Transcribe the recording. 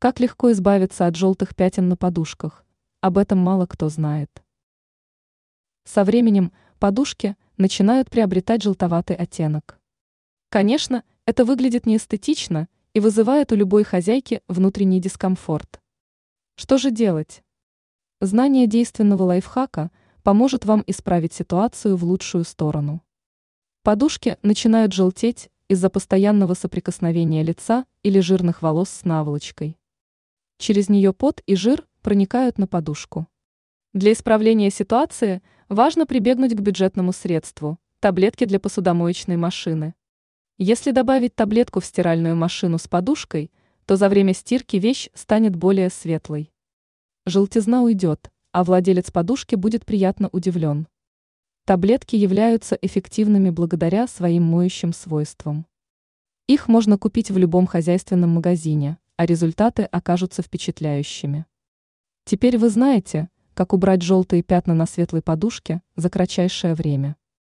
Как легко избавиться от желтых пятен на подушках? Об этом мало кто знает. Со временем подушки начинают приобретать желтоватый оттенок. Конечно, это выглядит неэстетично и вызывает у любой хозяйки внутренний дискомфорт. Что же делать? Знание действенного лайфхака поможет вам исправить ситуацию в лучшую сторону. Подушки начинают желтеть из-за постоянного соприкосновения лица или жирных волос с наволочкой. Через нее пот и жир проникают на подушку. Для исправления ситуации важно прибегнуть к бюджетному средству – таблетки для посудомоечной машины. Если добавить таблетку в стиральную машину с подушкой, то за время стирки вещь станет более светлой. Желтизна уйдет, а владелец подушки будет приятно удивлен. Таблетки являются эффективными благодаря своим моющим свойствам. Их можно купить в любом хозяйственном магазине, а результаты окажутся впечатляющими. Теперь вы знаете, как убрать желтые пятна на светлой подушке за кратчайшее время.